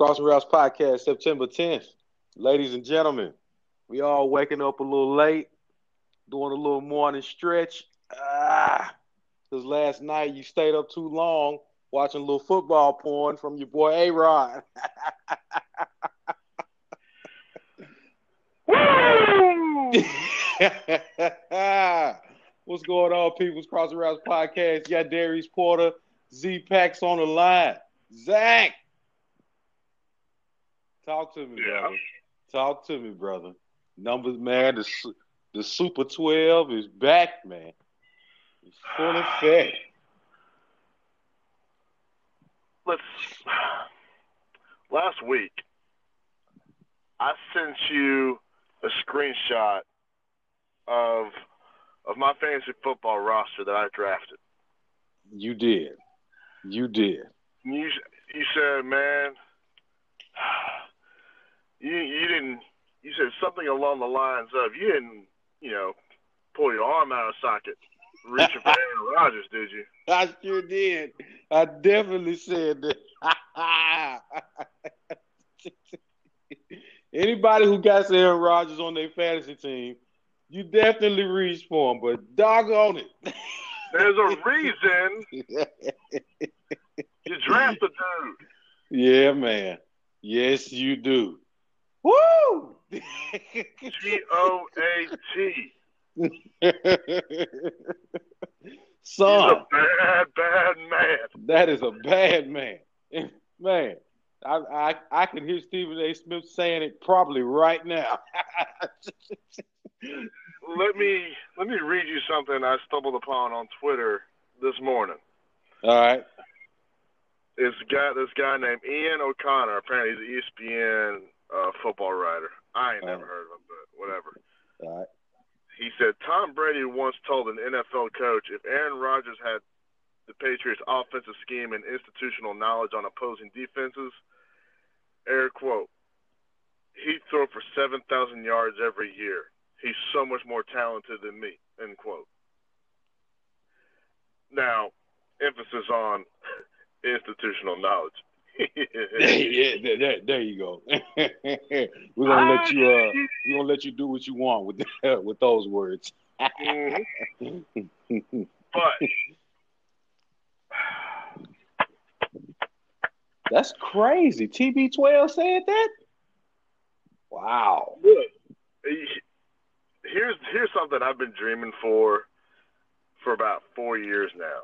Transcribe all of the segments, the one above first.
Crossing Routes Podcast, September 10th. Ladies and gentlemen, we all waking up a little late, doing a little morning stretch. Ah, because last night you stayed up too long watching a little football porn from your boy A Rod. What's going on, people's Crossing Routes Podcast? Got Darius Porter, Z Packs on the line. Zach, talk to me, Yeah. brother. Talk to me, brother. Numbers, man. The the Super Twelve is back, man. It's full effect. Let's. Last week, I sent you a screenshot of of my fantasy football roster that I drafted. You did. You did. You you said, man, you you didn't. You said something along the lines of you didn't, you know, pull your arm out of socket, reaching for Aaron Rodgers, did you? I sure did. I definitely said that. Anybody who got Aaron Rodgers on their fantasy team, you definitely reach for him, but doggone it. There's a reason you draft the dude. yeah, man. Yes, you do. Woo! G O A T. He's Son, a bad, bad man. that is a bad man. Man, I, I I can hear Stephen A. Smith saying it probably right now. Let me let me read you something I stumbled upon on Twitter this morning. All right. This guy, this guy named Ian O'Connor. Apparently, he's an ESPN uh, football writer. I ain't never Oh. heard of him, but whatever. Right. He said Tom Brady once told an NFL coach if Aaron Rodgers had the Patriots' offensive scheme and institutional knowledge on opposing defenses, air quote, he'd throw for 7,000 yards every year. He's so much more talented than me, end quote. Now, emphasis on institutional knowledge. yeah, there, there, there you go. we're gonna let you. Uh, we're gonna let you do what you want with with those words. Mhm. But That's crazy. TB12 said that. Wow. look, here's here's something I've been dreaming for for about four years now,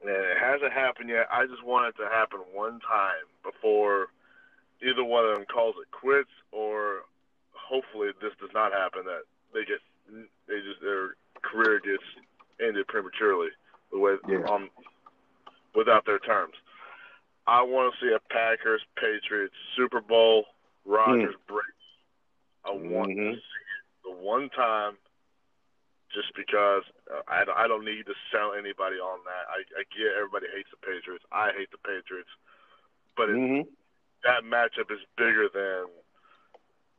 and it hasn't happened yet. I just want it to happen one time before either one of them calls it quits, or hopefully this does not happen. That they get they just their career gets ended prematurely the way Yeah. um without their terms. I want to see a Packers Patriots Super Bowl. Rodgers breaks. I want to Mhm. see it the one time, just because uh, I, don't- I don't need to sell anybody on that. I, I get everybody hates the Patriots. I hate the Patriots, but it, Mhm. that matchup is bigger than.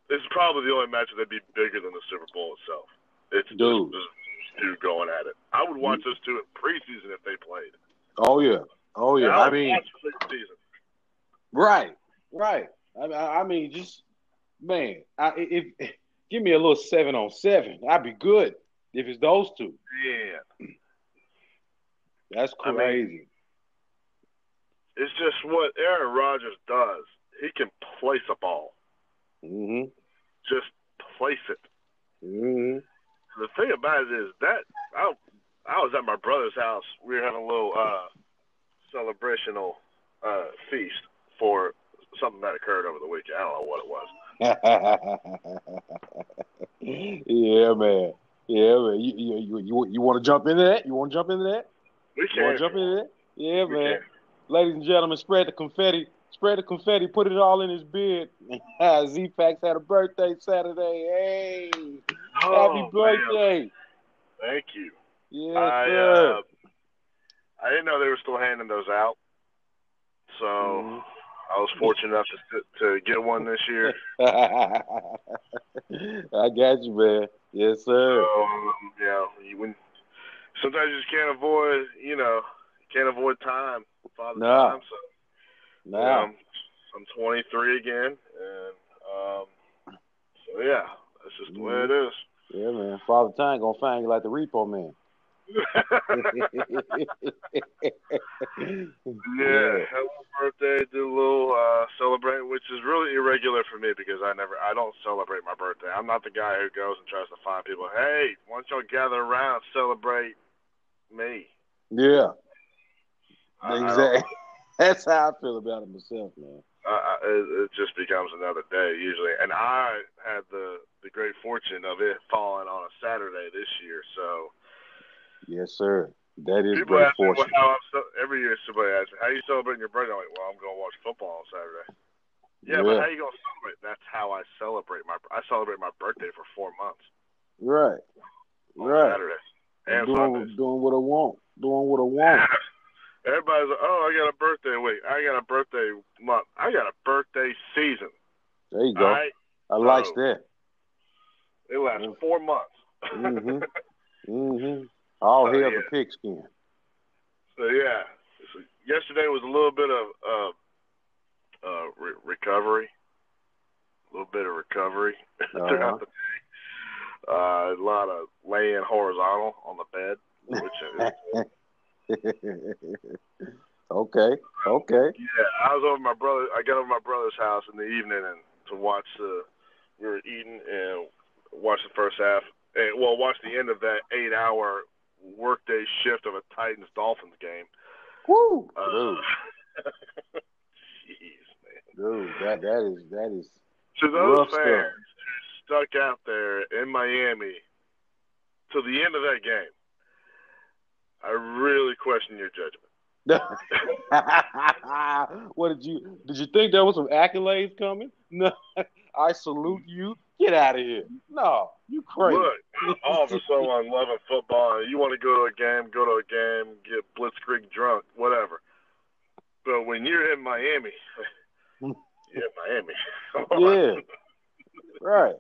This is probably the only matchup that'd be bigger than the Super Bowl itself. It's Dude. just, just two going at it. I would watch those two in preseason if they played. Oh yeah. Oh yeah. I I mean, right, right. I, I I mean, just man, I, if, if give me a little seven on seven, I'd be good. If it's those two, Yeah. that's I mean, crazy. It's just what Aaron Rodgers does. He can place a ball. Mm-hmm. Just place it. Mm-hmm. The thing about it is that I I was at my brother's house. We were having a little uh celebrational uh feast for something that occurred over the weekend. I don't know what it was. yeah, man. Yeah, man. You you you, you, you want to jump into that? You want to jump into that? We You want to jump into that? Yeah, we man. can't. Ladies and gentlemen, spread the confetti. Spread the confetti. Put it all in his beard. Z Packs had a birthday Saturday. Hey, Oh, happy man. birthday! Thank you. Yeah, I sir. uh, I didn't know they were still handing those out. So Mhm. I was fortunate enough to to get one this year. I got you, man. Yes, sir. So, um, you know, when sometimes you just can't avoid, you know, can't avoid time, father No. time. So, Now, um, I'm 23 again, and um, so yeah, that's just the way it is. Yeah, man. Father Time gonna find you like the repo man. yeah, happy birthday, do a little uh, celebrate, which is really irregular for me because I never, I don't celebrate my birthday. I'm not the guy who goes and tries to find people. Hey, why don't y'all gather around celebrate me? Yeah, exactly. That's how I feel about it myself, man. uh, it, it just becomes another day usually. And I had the the great fortune of it falling on a Saturday this year, so Yes, sir. That is people great ask me well, how I'm ce- every year somebody asks me, how you celebrating your birthday? I'm like, well, I'm going to watch football on Saturday. Yeah, but how you to celebrate? That's how I celebrate my I celebrate my birthday for four months Right, right. Saturdays and doing, Sundays. doing what I want. Doing what I want. Everybody's like, oh, I got a birthday week. I got a birthday month. I got a birthday season. There you go. right, I like that. it lasts four months. mm-hmm. Mm-hmm. All Oh, hail yeah. the pigskin. So yeah, so yesterday was a little bit of uh, uh, re- recovery, a little bit of recovery Uh-huh. throughout the day. Uh, a lot of laying horizontal on the bed, which is, okay. Okay. yeah, I was over my brother. I got over my brother's house in the evening and to watch the we were eating and watch the first half. And, well, watch the end of that eight-hour workday shift of a Titans Dolphins game. Woo. Uh, Jeez. Dude, that that is that is To those fans stuff. who stuck out there in Miami to the end of that game, I really question your judgment. what did you did you think there was some accolades coming? No, I salute you. Get out of here. No, you crazy. Look, all for someone loving football, you want to go to a game, go to a game, get blitzkrieg drunk, whatever. But when you're in Miami, you're Miami. Yeah. Right.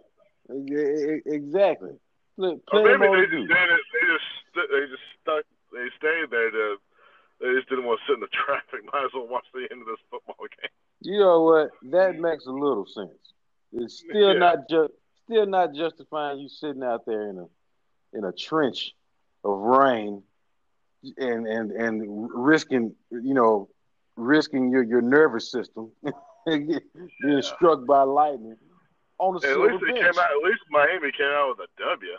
Exactly. Play, oh, Or maybe they, on they, just they just stuck they stayed there to they just didn't want to sit in the traffic. Might as well watch the end of this football game. You know what? That makes a little sense. It's still Yeah. not just still not justifying you sitting out there in a in a trench of rain and and and risking you know risking your your nervous system being struck by lightning on a At silver least it bench. came out. At least Miami came out with a W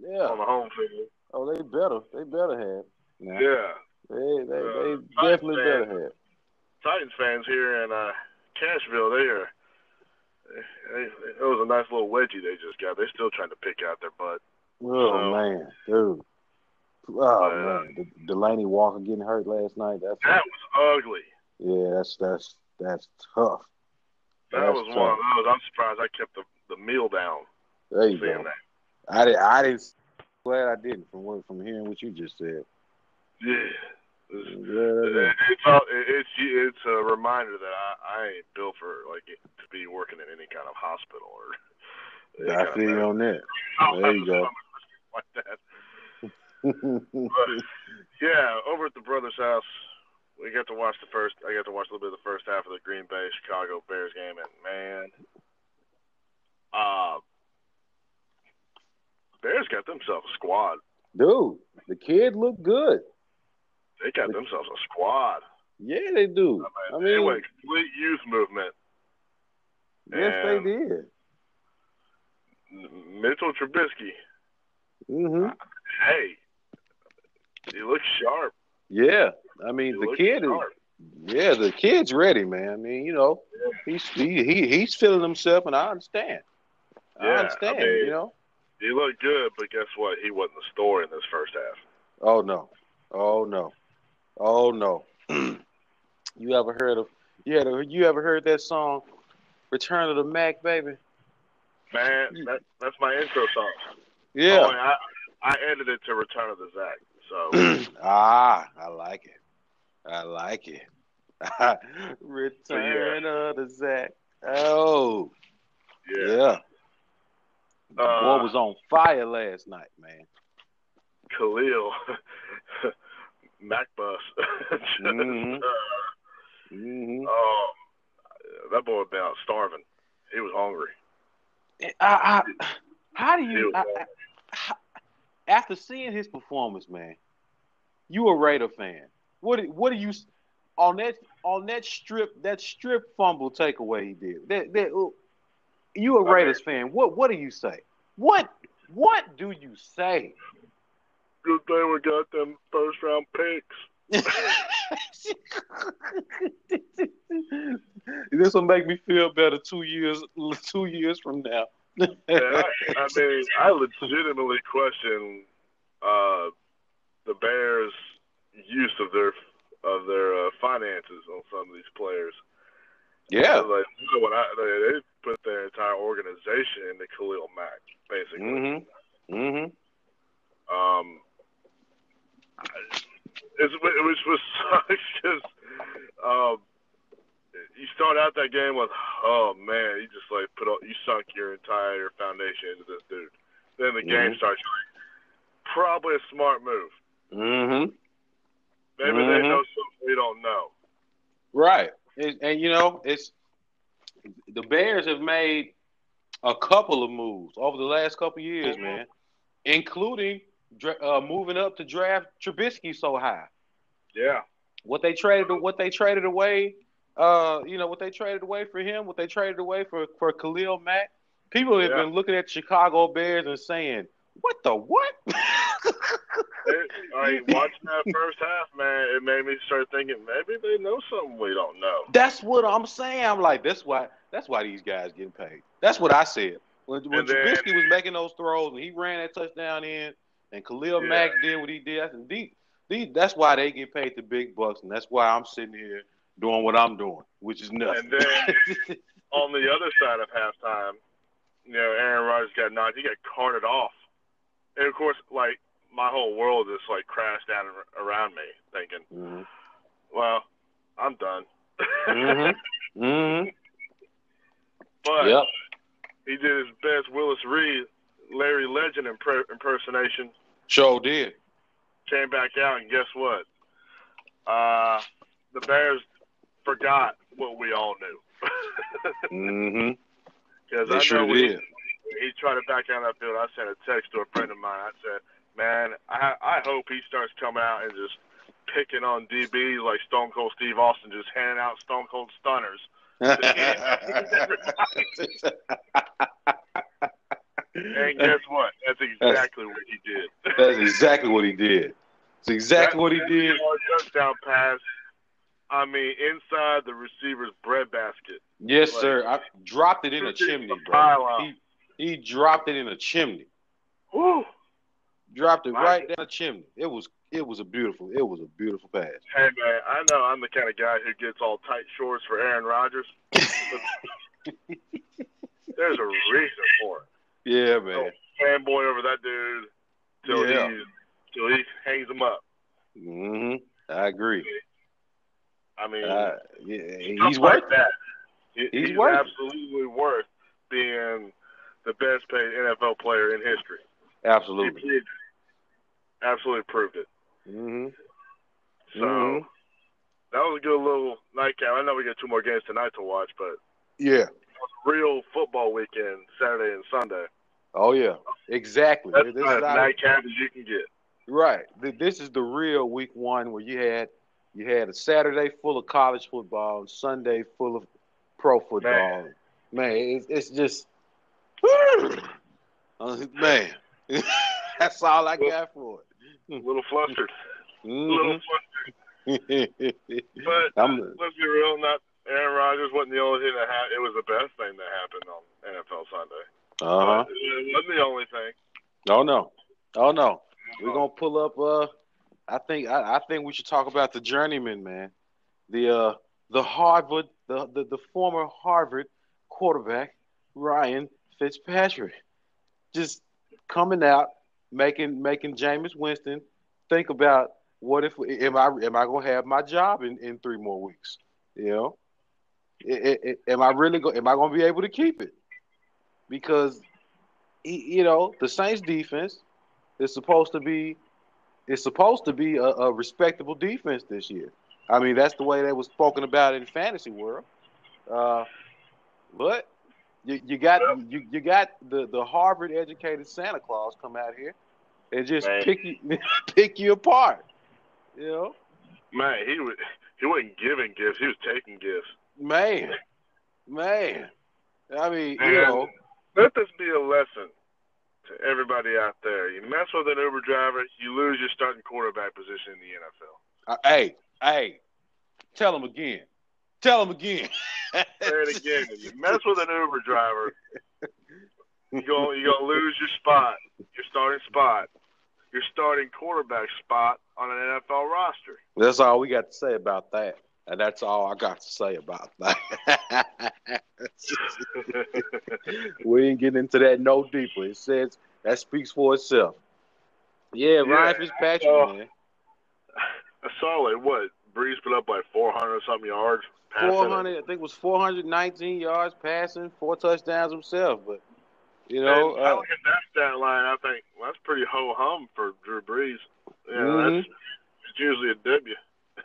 Yeah. on the home field. Oh, they better. They better have. Nah, Yeah, They they, they Uh, definitely Titans better fans. have. Titans fans here in uh, Cashville, they are. They, it was a nice little wedgie they just got. They're still trying to pick out their butt. Oh So- man, dude. Oh Uh, man, De- Delaney Walker getting hurt last night. That's That was ugly. yeah, that's that's that's tough. That That's was tough. one of those. I'm surprised I kept the the meal down There you go. that. I did. I didn't. Glad I didn't from what from hearing what you just said. Yeah. It's, Yeah, it's all, it's it's a reminder that I, I ain't built for like to be working in any kind of hospital or. I feel you on that. There you go. like that. But yeah, over at the brother's house, we got to watch the first. I got to watch a little bit of the first half of the Green Bay Chicago Bears game, and man, uh, Bears got themselves a squad. Dude, the kid looked good. They got themselves a squad. Yeah, they do. I mean, went complete youth movement. yes, they did. Mitchell Trubisky, Mm-hmm. hey, he looks sharp. Yeah, I mean the kid is. Yeah, the kid's ready, man. I mean, you know, he's he, he he's feeling himself, and I understand. I Yeah, I understand. mean- you know. He looked good, but guess what? He wasn't the story in this first half. Oh no, oh no, oh no. you ever heard of? Yeah, you ever heard that song, "Return of the Mac," baby? Man, that, that's my intro song. Oh, Yeah. and I, I edited it to Return of the Zach. So ah, I like it. I like it. Return of the Zach. Oh, yeah, yeah. The Uh, boy was on fire last night, man. Khalil, Mac Bus. Just, Mhm. uh, hmm oh, that boy been out starving. He was hungry. I, I, how do you? I, I, after seeing his performance, man, you a Raider fan. What what do you on that on that strip that strip fumble takeaway he did? That, that you a Raiders okay. fan. What what do you say? What what do you say? Good thing we got them first round picks. this will make me feel better two years two years from now. yeah, I, I, mean, I legitimately question uh, the Bears' use of their of their uh, finances on some of these players. Yeah, like you know what I, they, they put their entire organization into Khalil Mack, basically. Mm-hmm. Mm-hmm. Um, it's, it was was sucks because um, you start out that game with, oh man, you just like put all, you sunk your entire foundation into this dude. Then the mm-hmm. game starts. Probably a smart move. Mm-hmm. Maybe mm-hmm. they know something we don't know. Right, and, and you know it's the Bears have made a couple of moves over the last couple of years, mm-hmm. man, including uh, moving up to draft Trubisky so high. Yeah. What they traded, what they traded away, uh, you know, what they traded away for him, what they traded away for for Khalil Mack. People have yeah. been looking at Chicago Bears and saying, "What the what?" it, I mean, watching that first half, man, it made me start thinking maybe they know something we don't know. That's what I'm saying. I'm like, that's why. That's why these guys getting paid. That's what I said when when Trubisky was making those throws and he ran that touchdown in, and Khalil yeah. Mack did what he did. I said, these, these, that's why they get paid the big bucks, and that's why I'm sitting here doing what I'm doing, which is nothing. And then on the other side of halftime, you know, Aaron Rodgers got knocked. He got carted off, and of course, like my whole world just like crashed down around me, thinking, mm-hmm. "Well, I'm done." mm-hmm. Mm-hmm. But yep. he did his best Willis Reed, Larry Legend impersonation. Sure did. Came back out, and guess what? Uh, the Bears forgot what we all knew. mm-hmm. Because I sure know did. he tried to back out of that field. I sent a text to a friend of mine. I said, "Man, I I hope he starts coming out and just picking on DBs like Stone Cold Steve Austin, just handing out Stone Cold stunners." and guess what? That's exactly what he did. That's exactly what he did. It's exactly what he did. Touchdown pass I mean, inside the receiver's breadbasket. Yes, like, sir. I dropped it in a chimney, bro. He, he dropped it in a chimney. Woo. Dropped it right down the chimney. It was it was a beautiful it was a beautiful pass. Hey man, I know I'm the kind of guy who gets all tight shorts for Aaron Rodgers. there's a reason for it. Yeah, man. fanboy over that dude till yeah. he till he hangs him up. Mhm. I agree. I mean, uh, yeah, he's worth that. He's, he's worth absolutely worth being the best paid NFL player in history. Absolutely. He absolutely proved it. Mm-hmm. So mm-hmm. that was a good little nightcap. I know we got two more games tonight to watch, but yeah, real football weekend Saturday and Sunday. Oh yeah, exactly. That's this as nightcap as you can get. Right. This is the real week one where you had you had a Saturday full of college football, and Sunday full of pro football. Man, man it's, it's just man. That's all I got for it. A little flustered. Mm-hmm. A little flustered. but I'm, let's be real, not Aaron Rodgers wasn't the only thing that happened. It was the best thing that happened on NFL Sunday. Uh huh. It wasn't the only thing. Oh no. Oh no. We're gonna pull up uh I think I, I, think we should talk about the journeyman, man. The uh, the Harvard, the, the the former Harvard quarterback Ryan Fitzpatrick, just coming out, making making Jameis Winston think about what if am I am I gonna have my job in, in three more weeks? You know, it, it, it, am I really go, am I gonna be able to keep it? Because he, you know the Saints defense is supposed to be it's supposed to be a, a, respectable defense this year. I mean, that's the way that was spoken about in fantasy world. Uh, but you, you got you, you got the, the Harvard educated Santa Claus come out here and just Man. pick you pick you apart. You know, Man, he was he wasn't giving gifts; he was taking gifts. man, man. I mean, you know, Let this be a lesson to everybody out there. You mess with an Uber driver, you lose your starting quarterback position in the NFL. uh, hey, hey, tell him again. Tell him again. Say it again. If you mess with an Uber driver, you're gonna you're gonna lose your spot, your starting spot, your starting quarterback spot on an NFL roster. That's all we got to say about that. And that's all I got to say about that. we ain't getting into that no deeper. It says that speaks for itself. Yeah, Ryan Yeah, Fitzpatrick, well, man. I saw like what Brees put up like 400 something yards. Four hundred, I think it was four hundred nineteen yards passing, four touchdowns himself. But you know, And I uh, look at that stat line. I think well, that's pretty ho hum for Drew Brees. Know, Mhm. that's it's usually a W.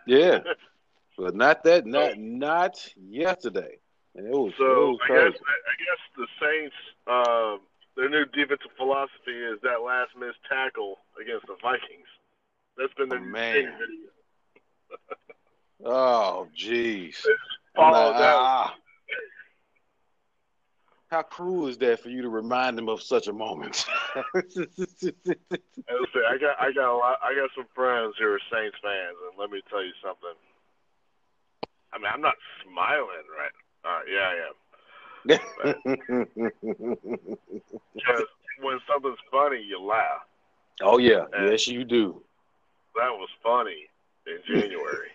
yeah, but not that, not not yesterday. And it was, it So was I guess I guess the Saints, uh, their new defensive philosophy is that last missed tackle against the Vikings. That's been their Oh, man. thing. Oh, jeez. Follow like, that. ah. How cruel is that for you to remind them of such a moment? And listen, I got I got a lot, I got some friends who are Saints fans, and let me tell you something. I mean, I'm not smiling, right? Uh, yeah, I am. Because when something's funny, you laugh. oh yeah, yes you do. That was funny in January.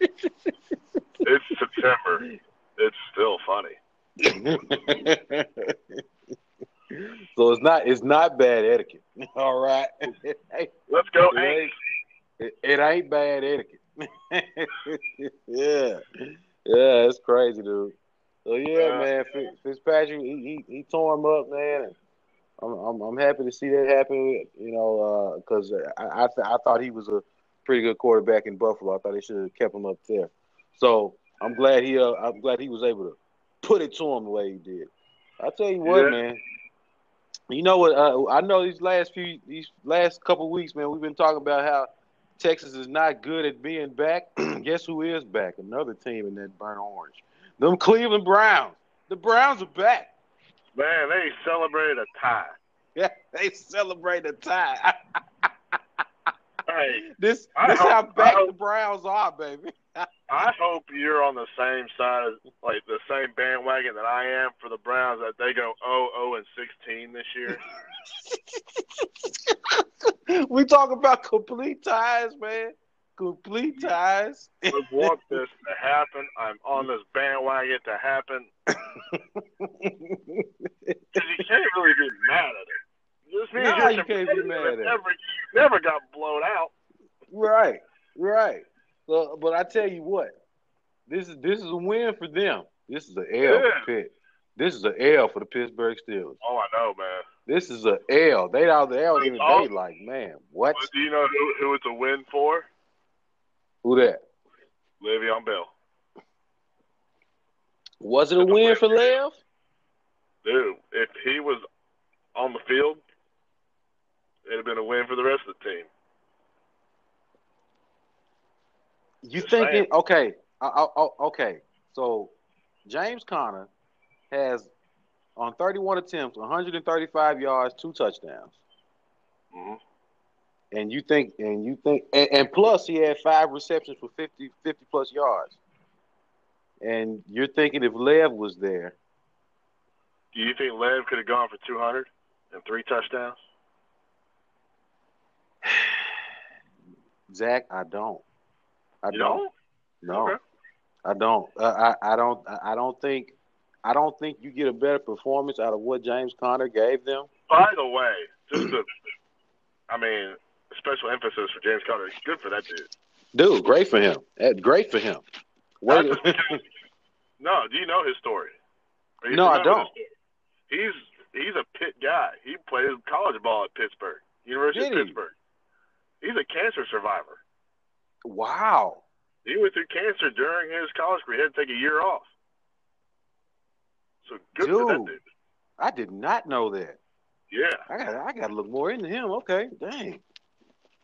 it's September. It's still funny. so it's not it's not bad etiquette. All right. Hey, Let's go, it, ain't, it, it ain't bad etiquette. yeah. Yeah, it's crazy, dude. So yeah, man, Fitz- Fitzpatrick, he, he he tore him up, man. And I'm I'm, I'm happy to see that happen. You know, uh, because I I, th- I thought he was a pretty good quarterback in Buffalo. I thought they should have kept him up there. So I'm glad he uh, I'm glad he was able to put it to him the way he did. I tell you what, Yeah. man. You know what? Uh, I know these last few these last couple weeks, man. We've been talking about how Texas is not good at being back. Guess who is back? Another team in that burnt orange. Them Cleveland Browns. The Browns are back. Man, they celebrated a tie. Yeah, they celebrate a tie. Hey, this I this hope- how back hope- the Browns are, baby. I hope you're on the same side, as, like the same bandwagon that I am for the Browns. That they go 0 0 and 16 this year. we talk about complete ties, man. Complete ties. I want this to happen. I'm on this bandwagon to happen. Because you can't really be mad at it. This No, you're you can't be mad at never, never got blown out. Right, right. So, but I tell you what, this is this is a win for them. This is an L Yeah. for Pitt. This is an L for the Pittsburgh Steelers. Oh, I know, man. This is a L. They out there don't even Oh. they like, man, what? But do you know who, who it's a win for? Who that? Le'Veon Bell. Was it a a win win. for Lev? Dude, if he was on the field, it'd have been a win for the rest of the team. You Just thinking? saying. Okay, I, I, I- okay. So James Conner has on 31 attempts, 135 yards, two touchdowns. Mm-hmm. And you think, and you think, and, and plus he had five receptions for 50, 50 plus yards. And you're thinking if Lev was there, Do you think Lev could have gone for 200 and three touchdowns? Zach, I don't. I You don't. don't? No, Okay. I don't. Uh, I I don't. I I don't think. I don't think you get a better performance out of what James Conner gave them. By the way, just to, I mean, special emphasis for James Conner. Good for that dude. Dude, great for him. Eh, Great for him. Wait, no, do you know his story? No, I don't. He's he's a Pitt guy. He played college ball at Pittsburgh, University Did of he? He's a cancer survivor. wow. He went through cancer during his college career. He had to take a year off. So good for that Dude. dude. I did not know that. Yeah. I got I got to look more into him. Okay, dang,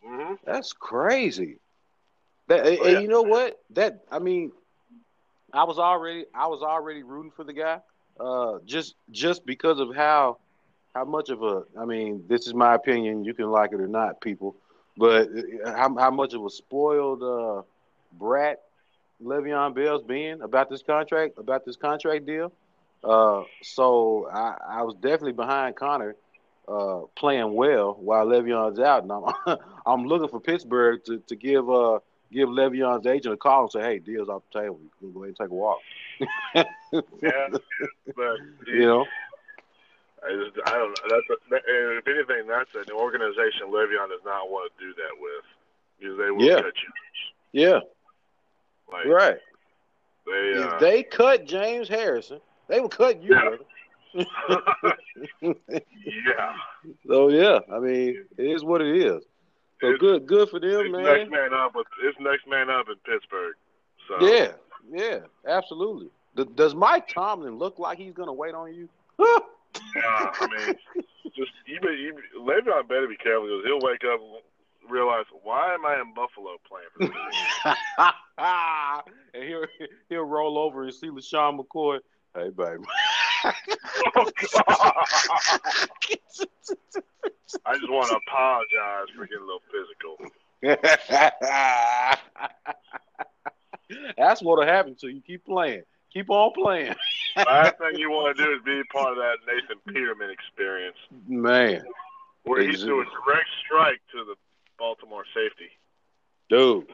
hmm that's crazy. That and- Oh, and yeah. you know what? That I mean, I was already I was already rooting for the guy, uh, just just because of how how much of a I mean, this is my opinion. You can like it or not, people, but uh, how how much of a spoiled uh, brat Le'Veon Bell's being about this contract about this contract deal. Uh, so I, I was definitely behind Conner uh, playing well while Le'Veon's out, and I'm I'm looking for Pittsburgh to, to give uh give Le'Veon's agent a call and say, hey, deal's off the table. You can go ahead and take a walk. Yeah. But you know, I just I don't know. That's a, that, and if anything, that's an organization Le'Veon does not want to do that with because they will Yeah. cut you. yeah, Like right. they. If Uh, they cut James Harrison, they will cut you, Yeah. brother. yeah. So yeah, I mean, it is what it is. So It's- good, good for them, man. next man up. It's next man up in Pittsburgh. So Yeah, yeah, absolutely. Does Mike Tomlin look like he's gonna wait on you? I mean, just you, be, you be- Le'Veon better be careful because he'll wake up and realize why am I in Buffalo playing for this? and he'll he'll roll over and see LeSean McCoy. Hey, baby. oh I just want to apologize for getting a little physical. That's what'll happen to you. Keep playing. Keep on playing, Last thing you want to do is be part of that Nathan Peterman experience man. where he threw a direct strike to the Baltimore safety. Dude,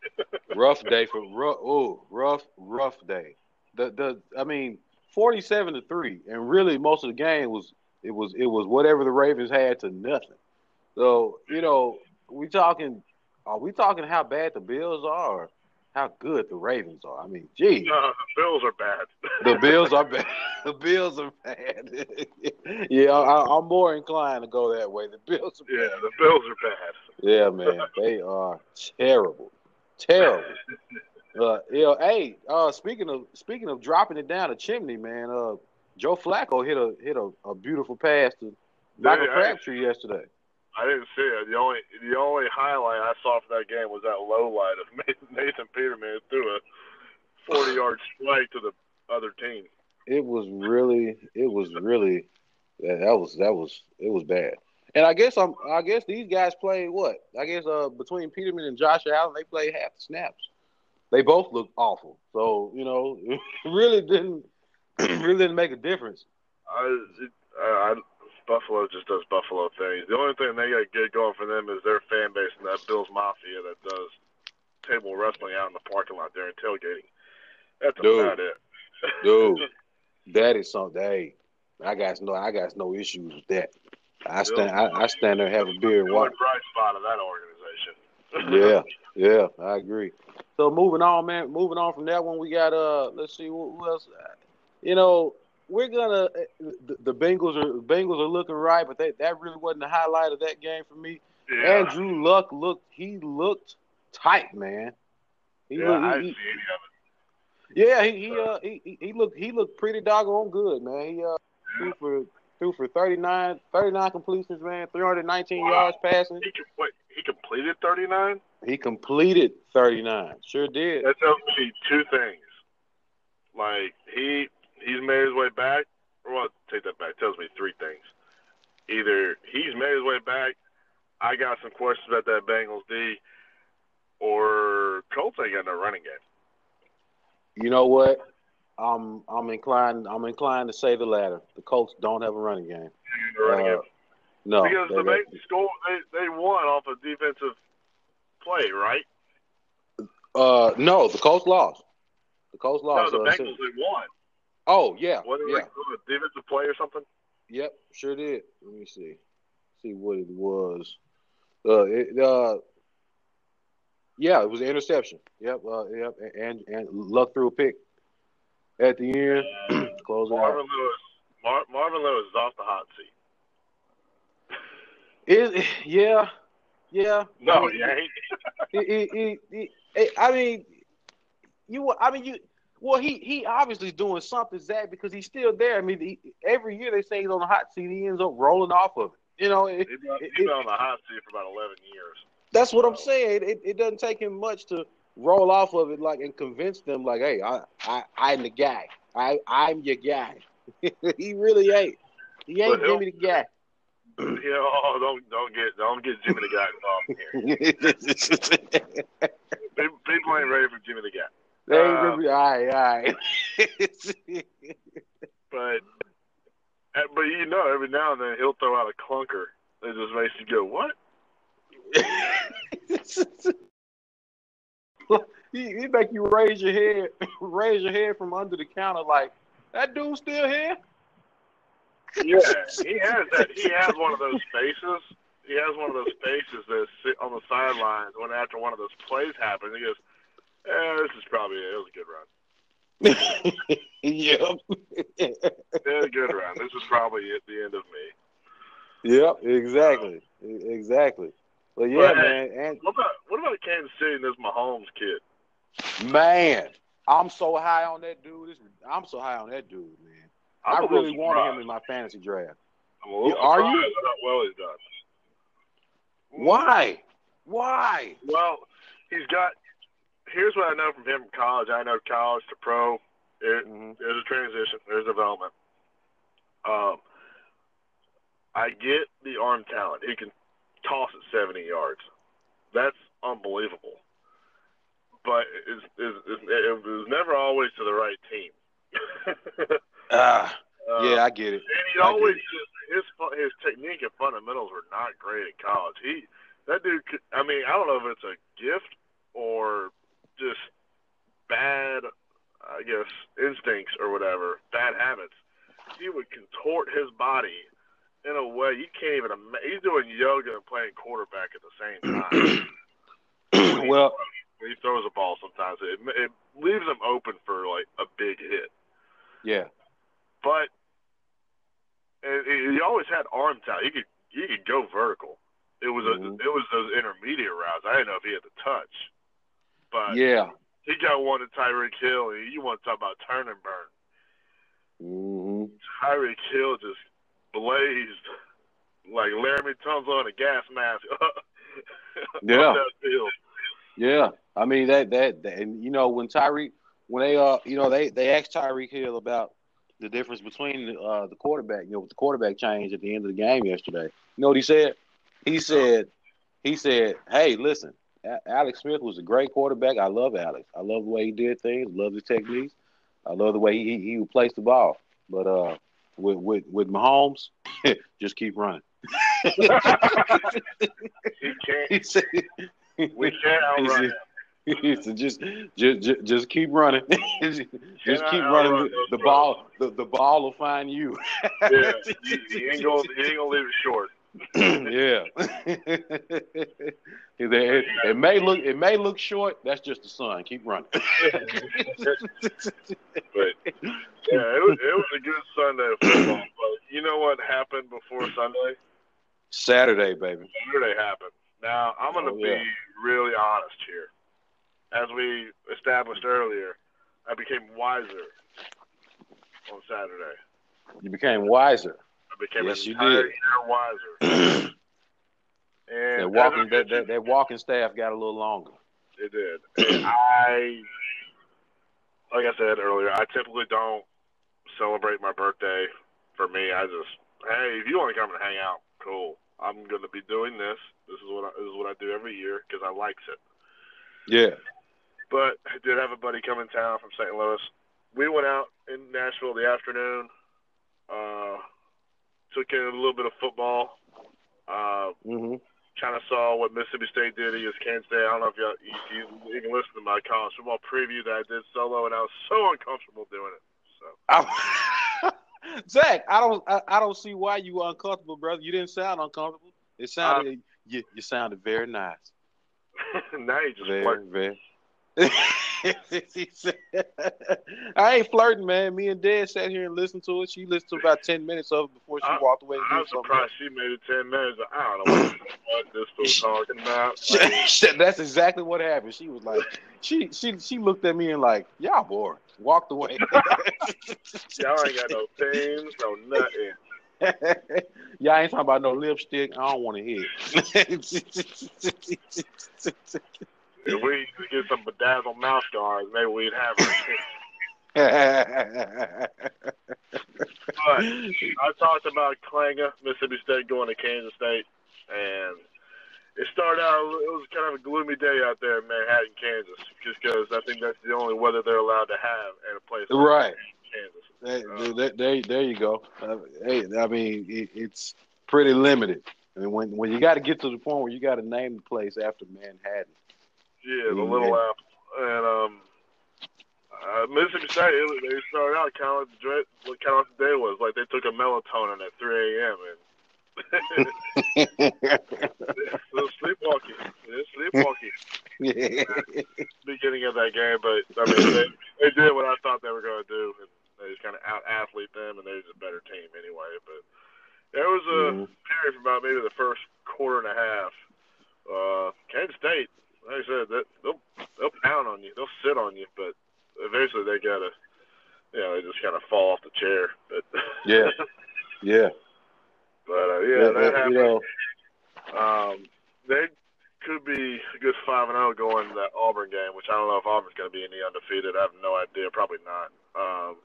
rough day for rough. Oh, rough, rough day. The the I mean, forty-seven to three, and really most of the game was it was it was whatever the Ravens had to nothing. So you know, we talking are we talking how bad the Bills are, how good the Ravens are? I mean, gee, the Bills are bad. the Bills are bad. The Bills are bad. yeah, I, I'm more inclined to go that way. The Bills are yeah, the Bills are bad. yeah, man, they are terrible, terrible. Uh, you know, hey, uh, speaking of speaking of dropping it down a chimney, man, uh, Joe Flacco hit a hit a, a beautiful pass to Michael Yeah, Crabtree yesterday. I didn't see it. The only the only highlight I saw for that game was that low light of Nathan Peterman threw a forty yard strike to the other team. It was really, it was really, that, that was that was it was bad. And I guess I'm, I guess these guys played what? I guess uh between Peterman and Josh Allen, they played half the snaps. They both looked awful. So you know, it really didn't really didn't make a difference. I, it, I, I Buffalo just does Buffalo things. The only thing they got to get going for them is their fan base and that Bills Mafia that does table wrestling out in the parking lot there and tailgating. That's Dude. about it. Dude, that is something. Hey, I got no, I got no issues with that. I stand, I, I stand there, and have a beer, and watch. bright spot of that organization. Yeah, yeah, I agree. So moving on, man. Moving on from that one, we got uh, let's see who who else. You know, we're gonna the, the Bengals are Bengals are looking right, but that that really wasn't the highlight of that game for me. yeah. Andrew Luck looked, he looked tight, man. He yeah, looked, I he- see any of it. Yeah, he he uh he, he- looked he looked pretty doggone good, man. He uh threw for threw for 39, 39 completions, man, 319 Wow. yards passing. He, wait, he completed 39? He completed 39. Sure did. That tells me two things. Like he he's made his way back, well, take that back. It tells me three things. Either he's made his way back, I got some questions about that Bengals D, or Colts ain't got no running game. You know what? I'm I'm inclined I'm inclined to say the latter. The Colts don't have a running game. Ain't no running Uh, game. No. because they- the they- Bengals score they they won off a defensive play, right? uh no, the Colts lost. The Colts lost. no, the uh, Bengals they won. Oh, yeah. What did Yeah. it? Defensive play or something? Yep, sure did. Let me see. See what it was. Uh, it, uh, yeah, it was an interception. Yep, uh, yep, and and Luck threw a pick at the end, closing Marvin out. Lewis. Mar- Marvin Lewis is off the hot seat. It, yeah, yeah. No, I mean, he it, it, it, it- I mean, you. I mean, you. Well, he he obviously doing something, Zach, because he's still there. I mean, he, every year they say he's on the hot seat, he ends up rolling off of it. You know, it, He's been, it- he's been on the hot seat for about 11 years. that's what I'm saying. It, it doesn't take him much to roll off of it, like and convince them, like, hey, I I I'm the guy. I I'm your guy. he really ain't. He ain't Jimmy the guy. you know, oh, don't don't get don't get Jimmy the Guy involved here. People people ain't ready for Jimmy the Guy. They be all right, all right. But uh, but you know, every now and then he'll throw out a clunker that just makes you go, "What?" he, he make you raise your head, raise your head from under the counter, like that dude still here. Yeah, he has that. He has one of those faces. He has one of those faces that sit on the sidelines when after one of those plays happens. He goes, "Eh, this is probably it. Was a good run. yep. It was a good run. This is probably at the end of me." yep. Exactly. Exactly. Well, yeah, But, man. And What about what about Kansas City and this Mahomes kid? man, I'm so high on that dude. I'm so high on that dude, man. I'm I really wanted him in my fantasy draft. I'm a little are you? how well he's done. Why? Why? Well, he's got. Here's what I know from him from college. I know college to pro. It, hmm there's a transition. There's development. Um, I get the arm talent. He can toss it 70 yards. That's unbelievable. But it's, it's, it's, it was never always to the right team. Ah, Uh, yeah, I get it. and he always his his technique and fundamentals were not great at college. He that dude. Could, I mean, I don't know if it's a gift or just bad, I guess, instincts or whatever, bad habits. He would contort his body in a way you can't even. Ima- he's doing yoga and playing quarterback at the same time. well, he throws a ball, sometimes it it leaves him open for like a big hit. yeah. but and he he always had arm talent. He could he could go vertical. It was a, Mhm. it was those intermediate routes. I didn't know if he had the touch, but Yeah. he got one to Tyreek Hill. You want to talk about turn and burn? hmm Tyreek Hill just blazed like Laremy Tunsil on a gas mask. Yeah. Up that field. Yeah, I mean that, that that and you know when Tyreek when they uh you know they they asked Tyreek Hill about the difference between uh the quarterback you know with the quarterback change at the end of the game yesterday. You know what he said? He said he said, "Hey, listen, Alex Smith was a great quarterback. I love Alex. I love the way he did things. Love his techniques. I love the way he he would place the ball. But uh with with with Mahomes, just keep running." He can't. he said. We can't outrun him. He said, just, just, just, just keep running. just keep running. The, the ball, the, the ball will find you. Yeah, ain't gonna he ain't gonna leave it short. yeah. it, it may look, it may look short. That's just the sun. Keep running. But yeah, it was, it was a good Sunday football. But you know what happened before Sunday? Saturday, baby. Saturday happened. Now I'm going to Oh, yeah. be really honest here. As we established earlier, I became wiser on Saturday. You became wiser. I became Yes, an you entire did. year wiser. And That walking, that, that, that walking staff got a little longer. It did. And I, like I said earlier, I typically don't celebrate my birthday. For me, I just, hey, if you want to come and hang out, cool. I'm going to be doing this. This is what I, this is what I do every year because I likes it. Yeah. But I did have a buddy come in town from St. Louis. We went out in Nashville the afternoon. Uh, took in a little bit of football. Uh, hmm kind of saw what Mississippi State did against Kansas State. I don't know if you, if you, you can listen to my college football preview that I did solo, and I was so uncomfortable doing it. So I, Zach, I don't, I, I don't see why you were uncomfortable, brother. You didn't sound uncomfortable. It sounded, Uh, you, you sounded very nice, now you just very, very. I ain't flirting, man. Me and Dad sat here and listened to it. She listened to about ten minutes of it before she I- walked away. I'm surprised she made it ten minutes. I don't know what, this was talking about. Like. That's exactly what happened. She was like, she she she looked at me and like, y'all bored. Walked away. y'all ain't got no themes, no nothing. Y'all ain't talking about no lipstick. I don't want to hear. If we could get some bedazzled mouth guards, maybe we'd have her. But I talked about Klanga, Mississippi State going to Kansas State, and it started out. It was kind of a gloomy day out there in Manhattan, Kansas, just because I think that's the only weather they're allowed to have in a place like Right. Kansas. There, there, there, there you go. Uh, hey, I mean, it, it's pretty limited. I mean, when when you got to get to the point where you got to name the place after Manhattan. Yeah, the Mm, Little yeah. Apple, and um, uh, Mississippi State. It, they started out kind of like the what kind of like the day was. Like they took a melatonin at 3 a.m. and little sleepwalking, yeah, sleepwalking. yeah. beginning of that game, but I mean, they, they did what I thought they were going to do, and they just kind of out athlete them, and they're just a better team anyway. But there was a Mhm. period for about maybe the first quarter and a half. Uh, Kansas State, like I said, that, they'll they'll pound on you, they'll sit on you, but eventually they gotta, you know, they just kind of fall off the chair. But Yeah. Yeah. but uh, yeah, that you happened. know, Um, they could be a good five and zero going to that Auburn game, which I don't know if Auburn's going to be any undefeated. I have no idea. Probably not. Um,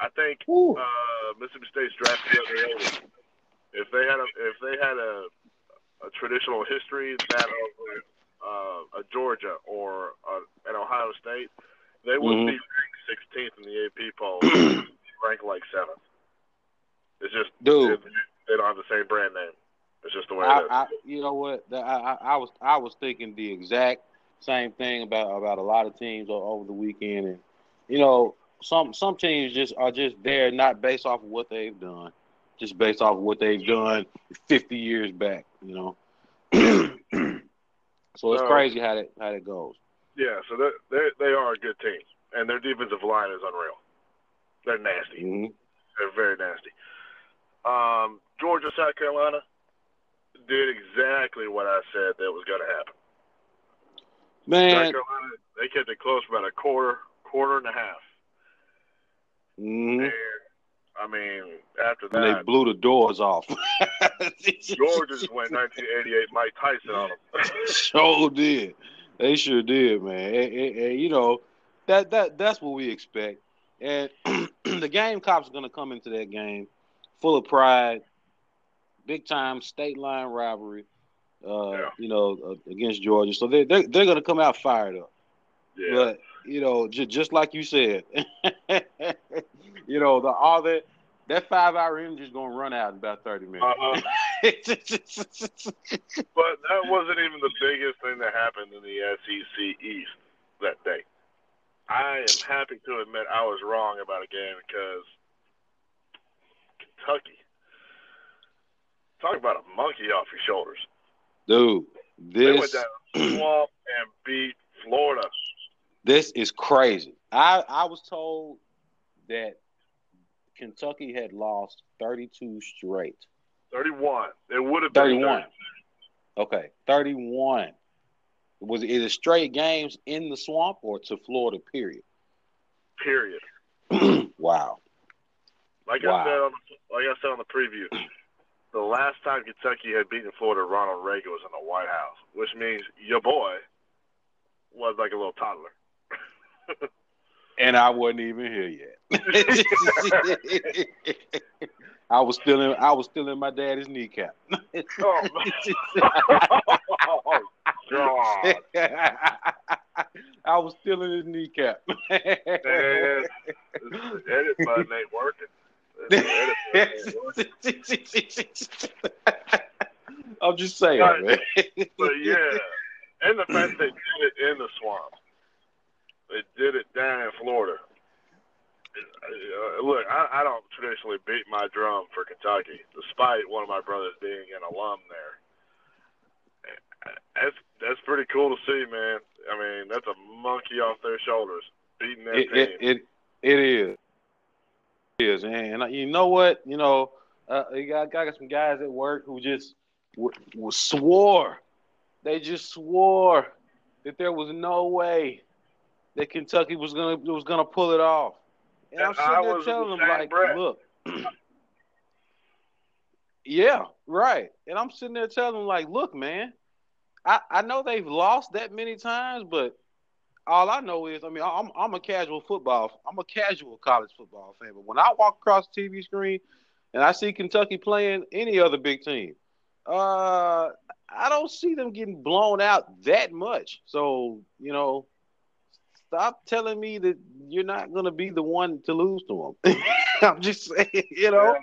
I think uh, Mississippi State's draft the. If they had a if they had a a traditional history that uh, a Georgia or a, an Ohio State, they wouldn't Mhm. be ranked 16th in the AP poll. ranked like seventh. It's just Dude. they don't have the same brand name. It's just the way it I, is. I, you know what? I, I, I was, I was thinking the exact same thing about about a lot of teams over the weekend, and you know, some some teams just are just there not based off of what they've done, just based off of what they've done 50 years back. You know, so it's crazy how that how that goes. Yeah, so they they they are a good team, and their defensive line is unreal. They're nasty. hmm They're very nasty. Um, Georgia, South Carolina did exactly what I said that was going to happen. South Man, Carolina, they kept it close for about a quarter, quarter and a half. mhm. And I mean, after and they blew the doors off. Georgia just went 1988 Mike Tyson on them. sure did. They sure did, man. And, and- and, you know that that that's what we expect. And the Gamecocks are going to come into that game full of pride, big time state line rivalry. Uh, Yeah. You know, uh, against Georgia, so they they're, they're going to come out fired up. yeah, But you know, j- just like you said, you know, the all that that five hour energy is going to run out in about thirty minutes. uh-huh. but that wasn't even the biggest thing that happened in the SEC East that day. I am happy to admit I was wrong about a game because Kentucky. Talk about a monkey off your shoulders. Dude, They went this down swamp and beat Florida. this is crazy. I I was told that Kentucky had lost 32 straight. 31. It would have been 31. Okay, 31. Was it either straight games in the swamp or to Florida? Period. Period. wow. Like Wow. I said on the, like I said on the preview, the last time Kentucky had beaten Florida, Ronald Reagan was in the White House, which means your boy was like a little toddler. And I wasn't even here yet. I was still in I was still in my daddy's kneecap. Oh, oh God! I was still in his kneecap. Man, the edit button ain't working. The edit button ain't working. I'm just saying, Right. man. But yeah, and the fact they did it in the swamp, they did it down in Florida. Uh, look, I, I don't traditionally beat my drum for Kentucky, despite one of my brothers being an alum there. That's that's pretty cool to see, man. I mean, that's a monkey off their shoulders beating that It, team. it it it is. It is, and you know what? You know, uh, you got, I got some guys at work who just w- w- swore. They just swore that there was no way that Kentucky was gonna was gonna pull it off. And I'm sitting there telling the them like, breath. look. yeah, right. And I'm sitting there telling them like, look, man, I, I know they've lost that many times, but all I know is, I mean, I'm I'm a casual football, I'm a casual college football fan. But when I walk across the TV screen and I see Kentucky playing any other big team, uh, I don't see them getting blown out that much. So you know, stop telling me that you're not going to be the one to lose to them. I'm just saying, you know, Yeah.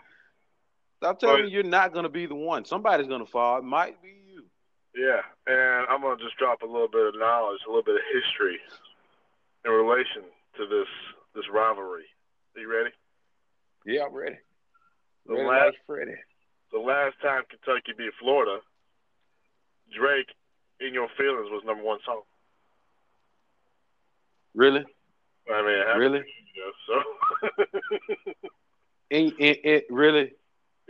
stop telling But- me you're not going to be the one. Somebody's going to fall. It might be you. Yeah, and I'm gonna just drop a little bit of knowledge, a little bit of history in relation to this this rivalry. Are you ready? Yeah, I'm ready. The Ready last- like Freddie. The last time Kentucky beat Florida, Drake "In Your Feelings" was number one song. Really? I mean, Really? ago, so In, in, in, really?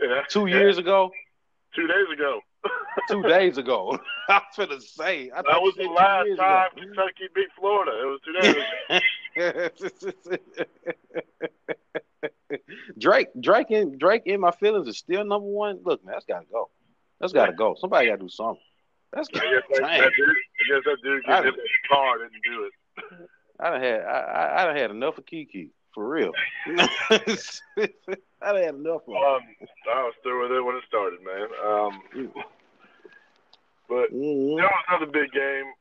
yeah, Two yeah, years ago? two days ago. Two days ago. I was going to say. I That was the last time ago. Kentucky beat Florida. It was two days ago. Drake, Drake, in Drake in my feelings is still number one. Look, man, that's got to go. That's got to go. Somebody got to do something. That's I guess that, dude, I guess that dude I- get hit car didn't do it. I done had I, I, I done had enough of Kiki for real. I done had enough of. Um, I was through with it when it started, man. Um, but Mhm. That was another big game.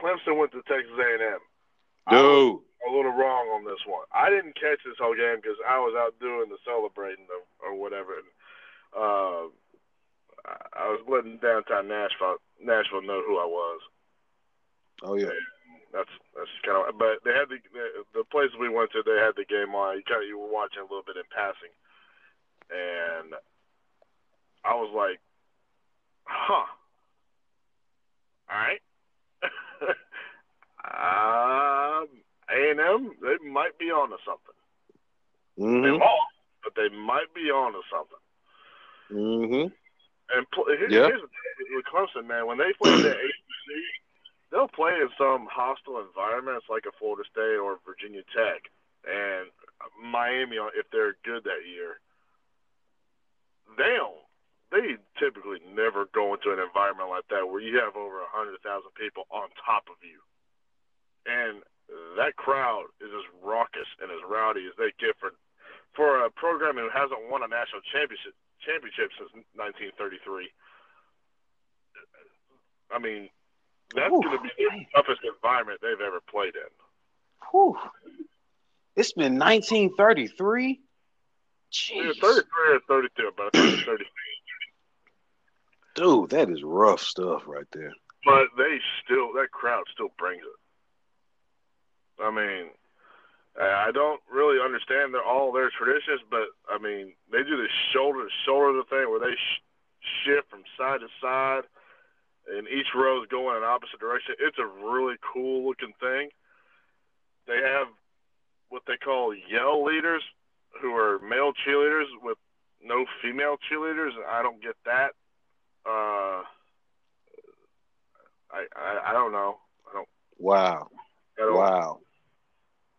Clemson went to Texas A&M. I Dude, a little wrong on this one. I didn't catch this whole game because I was out doing the celebrating or, or whatever. And, uh, I I was letting downtown Nashville Nashville know who I was. oh yeah, That's that's kind of. But they had the the, the place we went to. They had the game on. You kind of you were watching a little bit in passing, and I was like, "Huh, all right." um, A and M, they might be onto something. Mm-hmm. lost, but they might be onto something. Mm-hmm. And pl- here, Yeah. here's the thing with Clemson, man. When they play the ACC, they'll play in some hostile environments like a Florida State or Virginia Tech, and Miami if they're good that year. They don't. They typically never go into an environment like that where you have over a hundred thousand people on top of you, and that crowd is as raucous and as rowdy as they get for for a program who hasn't won a national championship championship since 1933. I mean, that's going to be the toughest environment they've ever played in. Whew. It's been 1933. Either Jeez. 33 or 32, but I think 33. Dude, that is rough stuff right there. But they still, that crowd still brings it. I mean, I don't really understand their, all their traditions, but I mean, they do this shoulder to shoulder thing where they sh- shift from side to side, and each row is going in opposite direction. It's a really cool looking thing. They have what they call yell leaders, who are male cheerleaders with no female cheerleaders. I don't get that. Uh, I, I I don't know. I don't. Wow. I don't Wow.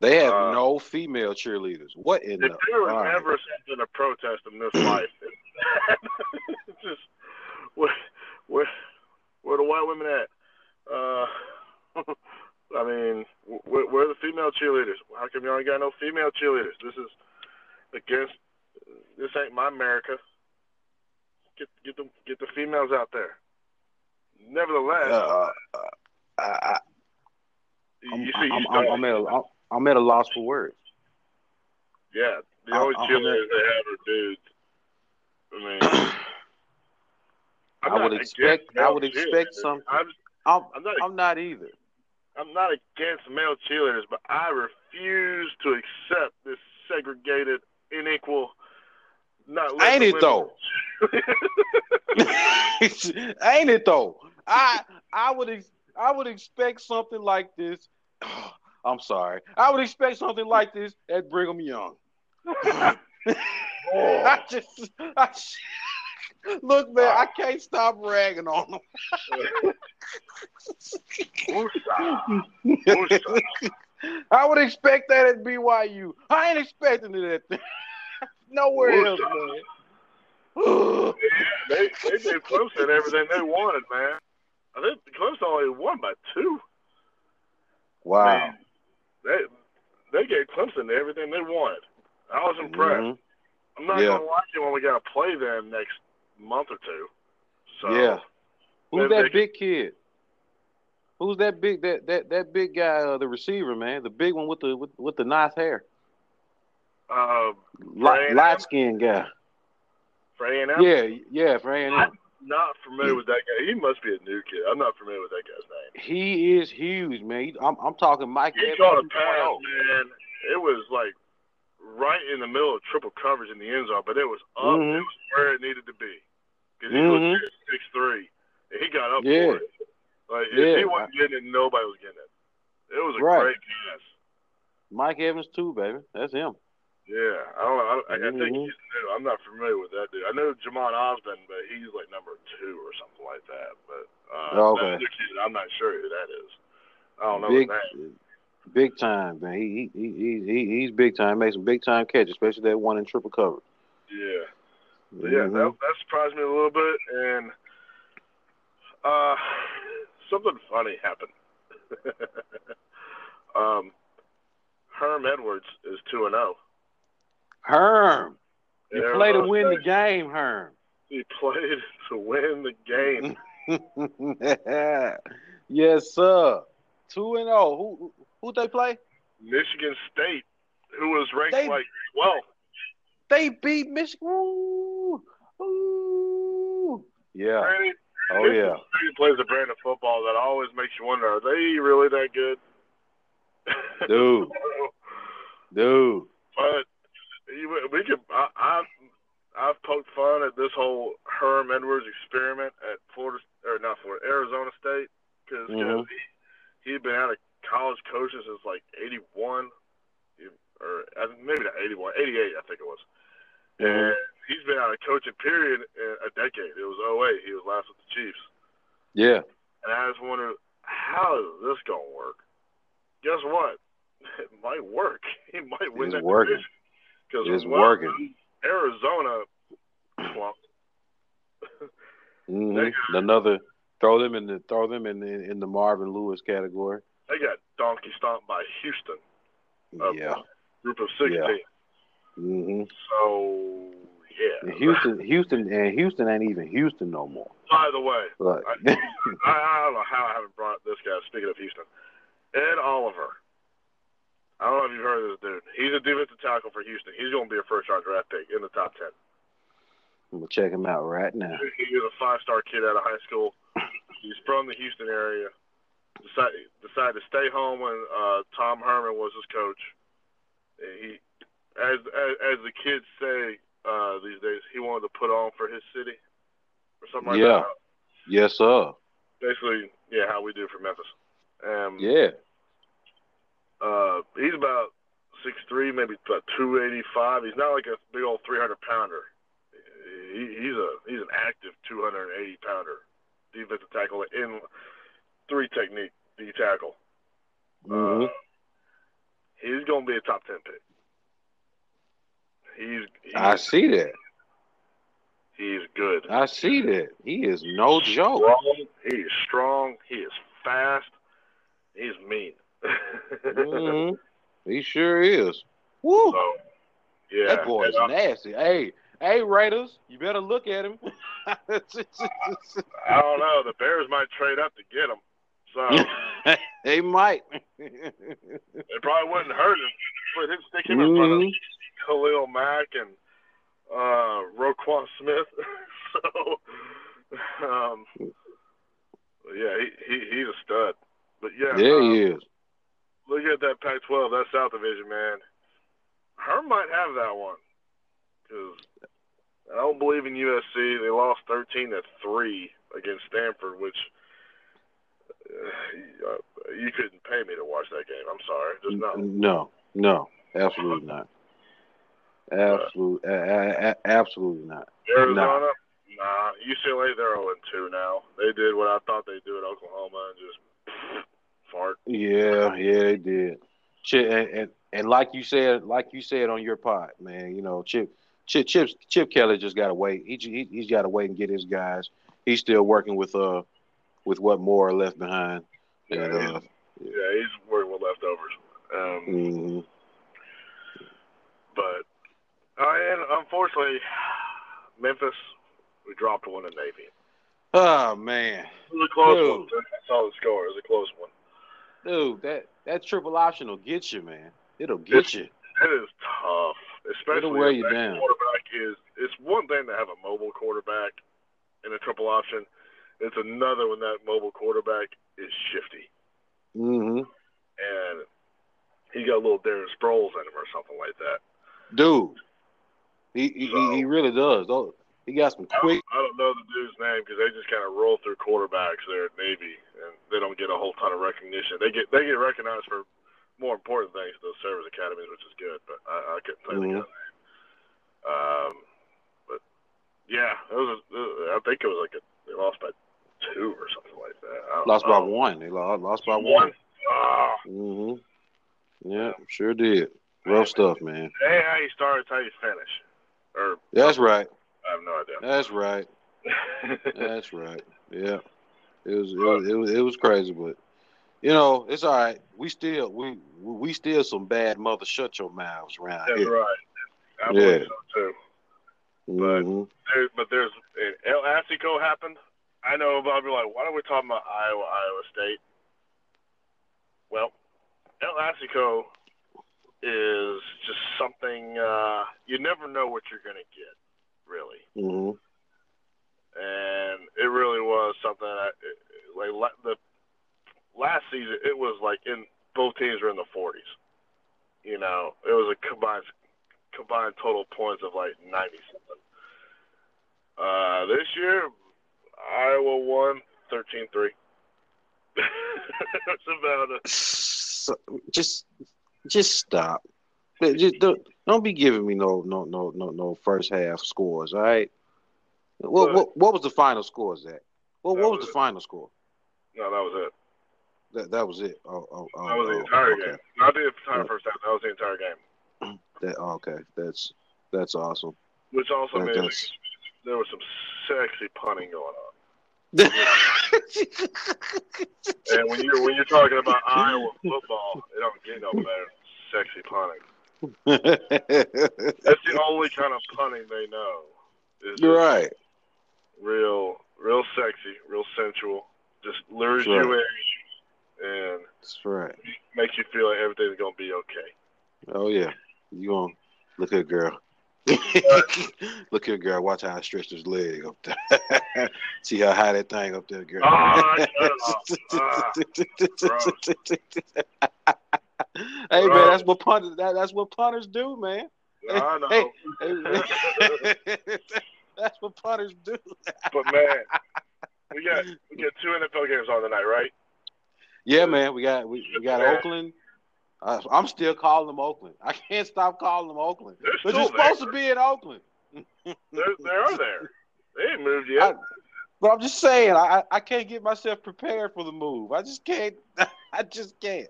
They have Uh, no female cheerleaders. What in If the there was right. ever something to protest in this life, it's just where, where, where the white women at? Uh, I mean, where, where are the female cheerleaders? How come y'all ain't got no female cheerleaders? This is against. This ain't my America. Get get the get the females out there. Nevertheless, Uh, uh, I, I, I'm, you see, I'm, I'm, I'm, at a, I'm at a loss for words. yeah, the only cheerleaders they have are dudes. I mean. I would expect- I would expect cheerleaders. something. I'm, I'm, I'm not. I'm not either. I'm not against male cheerleaders, but I refuse to accept this segregated, unequal. Not Ain't it women- though? Ain't it though? I I would ex- I would expect something like this. I'm sorry. I would expect something like this at Brigham Young. I just, I just, look, man, I can't stop ragging on them. I would expect that at BYU. I ain't expecting it at nowhere else, man. yeah, they they gave Clemson everything they wanted, man. I think Clemson only won by two. Wow. Man, they they gave Clemson everything they wanted. I was impressed. Mm-hmm. I'm not Yeah. gonna lie it when we got to play them next month or two. So Yeah. Who's that big kid? Who's that big that that that big guy, uh, the receiver, man? The big one with the with, with the nice hair, uh, light, A&M? light skinned guy. for A and M, Yeah, yeah, for A&M. I'm not familiar with that guy. He must be a new kid. I'm not familiar with that guy's name. He is huge, man. I'm I'm talking Mike. He Evans caught a 2.0. pass, man. It was like right in the middle of triple coverage in the end zone, but it was up. Mhm. It was where it needed to be. Because he Mhm. was six three, and he got up Yeah. for it. Like if Yeah. he wasn't getting it, nobody was getting it. It was a Right. great pass. Mike Evans too, baby. That's him. Yeah, I don't know. I, I think Mhm. he's new. I'm not familiar with that dude. I know Jhamon Ausbon, but he's like number two or something like that. But uh, Okay. that other kid, I'm not sure who that is. I don't know big, big time, man. He he he he he's big time. Makes some big time catches, especially that one in triple coverage. Yeah. But yeah, Mhm. that, that surprised me a little bit, and uh, something funny happened. um, Herm Edwards is two and zero. Herm, you Yeah, play to win the game, Herm. He played to win the game. yes, sir. Two and zero. Who who they play? Michigan State, who was ranked They- like 12. They beat Michigan. Ooh. Yeah. Oh yeah. State plays a brand of football that always makes you wonder: Are they really that good? Dude. Dude. but we could. I, I've I've poked fun at this whole Herm Edwards experiment at Florida or not Florida, Arizona State because Mhm. he he'd been out of college coaching since like '81 or I think maybe not '81, '88 I think it was. Mhm. And he's been out of coaching period in a decade. It was 08. He was last with the Chiefs. Yeah. And I just wonder, how is this going to work? Guess what? It might work. He might win It's that working. division. It's working. Arizona slumped. hmm Another throw them in the throw them in the in the Marvin Lewis category. They got donkey stomped by Houston, Yeah. group of 16. Yeah. hmm So, yeah. Houston, Houston, and Houston ain't even Houston no more. By the way, But I, I don't know how I haven't brought this guy. Speaking of Houston, Ed Oliver. I don't know if you've heard of this dude. He's a defensive tackle for Houston. He's going to be a first round draft pick in the top 10. I'm gonna check him out right now. He was a five star kid out of high school. He's from the Houston area. Decided decided to stay home when uh, Tom Herman was his coach. And he, as as, as the kids say uh, these days, he wanted to put on for his city or something like Yeah. that. Yes, sir. Basically, yeah, how we do for Memphis. Um, Yeah. Uh, he's about six three, maybe about two eighty five. He's not like a big old three hundred pounder. He, he's a he's an active two hundred and eighty pounder defensive tackle in three technique D tackle. Mm-hmm. Uh, he's gonna be a top ten pick. He's he's, I see that. he's good. I see that. He is no joke. Strong. He is strong. He is fast. He's mean. hmm He sure is. Woo. So, yeah, that boy is nasty. Hey, hey, Raiders, you better look at him. I don't know. The Bears might trade up to get him. So they might. it probably wouldn't hurt him. Put him, stick him in front of Mhm. Khalil Mack and uh, Roquan Smith. so, um, yeah, he, he he's a stud. But yeah, yeah, um, he is. look at that Pac-12, that South Division, man. Herm might have that one because I don't believe in USC. They lost thirteen to three against Stanford, which uh, you couldn't pay me to watch that game. I'm sorry, just no. No, no, absolutely not. Absolutely, a- absolutely not. Arizona, nah. UCLA, they're 0 and 2 now. They did what I thought they'd do at Oklahoma and just fart. Yeah, yeah, they did. Chip, and, and and like you said, like you said on your pod, man, you know, Chip, Chip, Chip, Chip Kelly just got to wait. He, he he's got to wait and get his guys. He's still working with uh with what more left behind. And, Yeah, uh, Yeah, he's working with leftovers. Um, mhm. But uh, and unfortunately, Memphis, we dropped one in Navy. Oh man, It was a close Dude. one. I saw the score. It was a close one. dude, that that triple option will get you, man. It'll get you. It is tough, especially It'll wear you that down. quarterback is. It's one thing to have a mobile quarterback in a triple option. It's another when that mobile quarterback is shifty hmm and he got a little Darren Sproles in him or something like that. Dude, he he, So- he really does. Though he got some I quick. don't, I don't know the dude's name because they just kind of roll through quarterbacks there at Navy, and they don't get a whole ton of recognition. They get they get recognized for more important things, those service academies, which is good. But I, I couldn't tell you the guy's name. Um, but yeah, it was. A, I think it was like a, they lost by two or something like that. Lost by one. They lost, lost by One. one. Ah, hmm Yeah, sure did. Rough stuff, man. hey, how you start, how you finish. Or That's right. I have no idea. That's right. That's right. Yeah. It was it was it was, it was crazy, but you know it's all right. We still we we still some bad mother shut your mouths around That's here. right. I Yeah. believe so too. Mhm. There, but there's El Assico happened. I know Bob. You're like, why are we talking about Iowa, Iowa State? Well, El Assico is just something uh, you never know what you're going to get, really. Mhm. And it really was something that, like the last season, it was like in both teams were in the 40s. You know, it was a combined combined total points of like 90 something. Uh, this year, Iowa won 13-3. That's about it. So, just just stop. Just don't, don't be giving me no no no no no first half scores. All right. What what, what was the final score, Zach? That what was was the final score? No, that was it. That that was it. Oh oh oh. That was the oh, entire okay. game. Not the entire Yeah. first half. That was the entire game. That oh, okay. That's that's awesome. Which also That- means that's- there was some sexy punting going on. And when you're when you're talking about Iowa football, it don't get no better. Sexy punting. That's the only kind of punning they know. You're right. Real, real sexy, real sensual. Just lures That's you in and That's right. makes you feel like everything's gonna be okay. Oh yeah. You gonna look at girl. look here, girl. Watch how I stretch this leg up there. See how high that thing up there, girl. Ah, shut hey man, that's what punters that, that's what punters do, man. I know. Hey, hey, that's what punters do. But man, we got we got two NFL games on tonight, right? Yeah, man. We got we, we got Oakland. Uh, I'm still calling them Oakland. I can't stop calling them Oakland. They're But you're supposed there. to be in Oakland. They're, they are there. They ain't moved I, yet. but I'm just saying, I I can't get myself prepared for the move. I just can't. I just can't.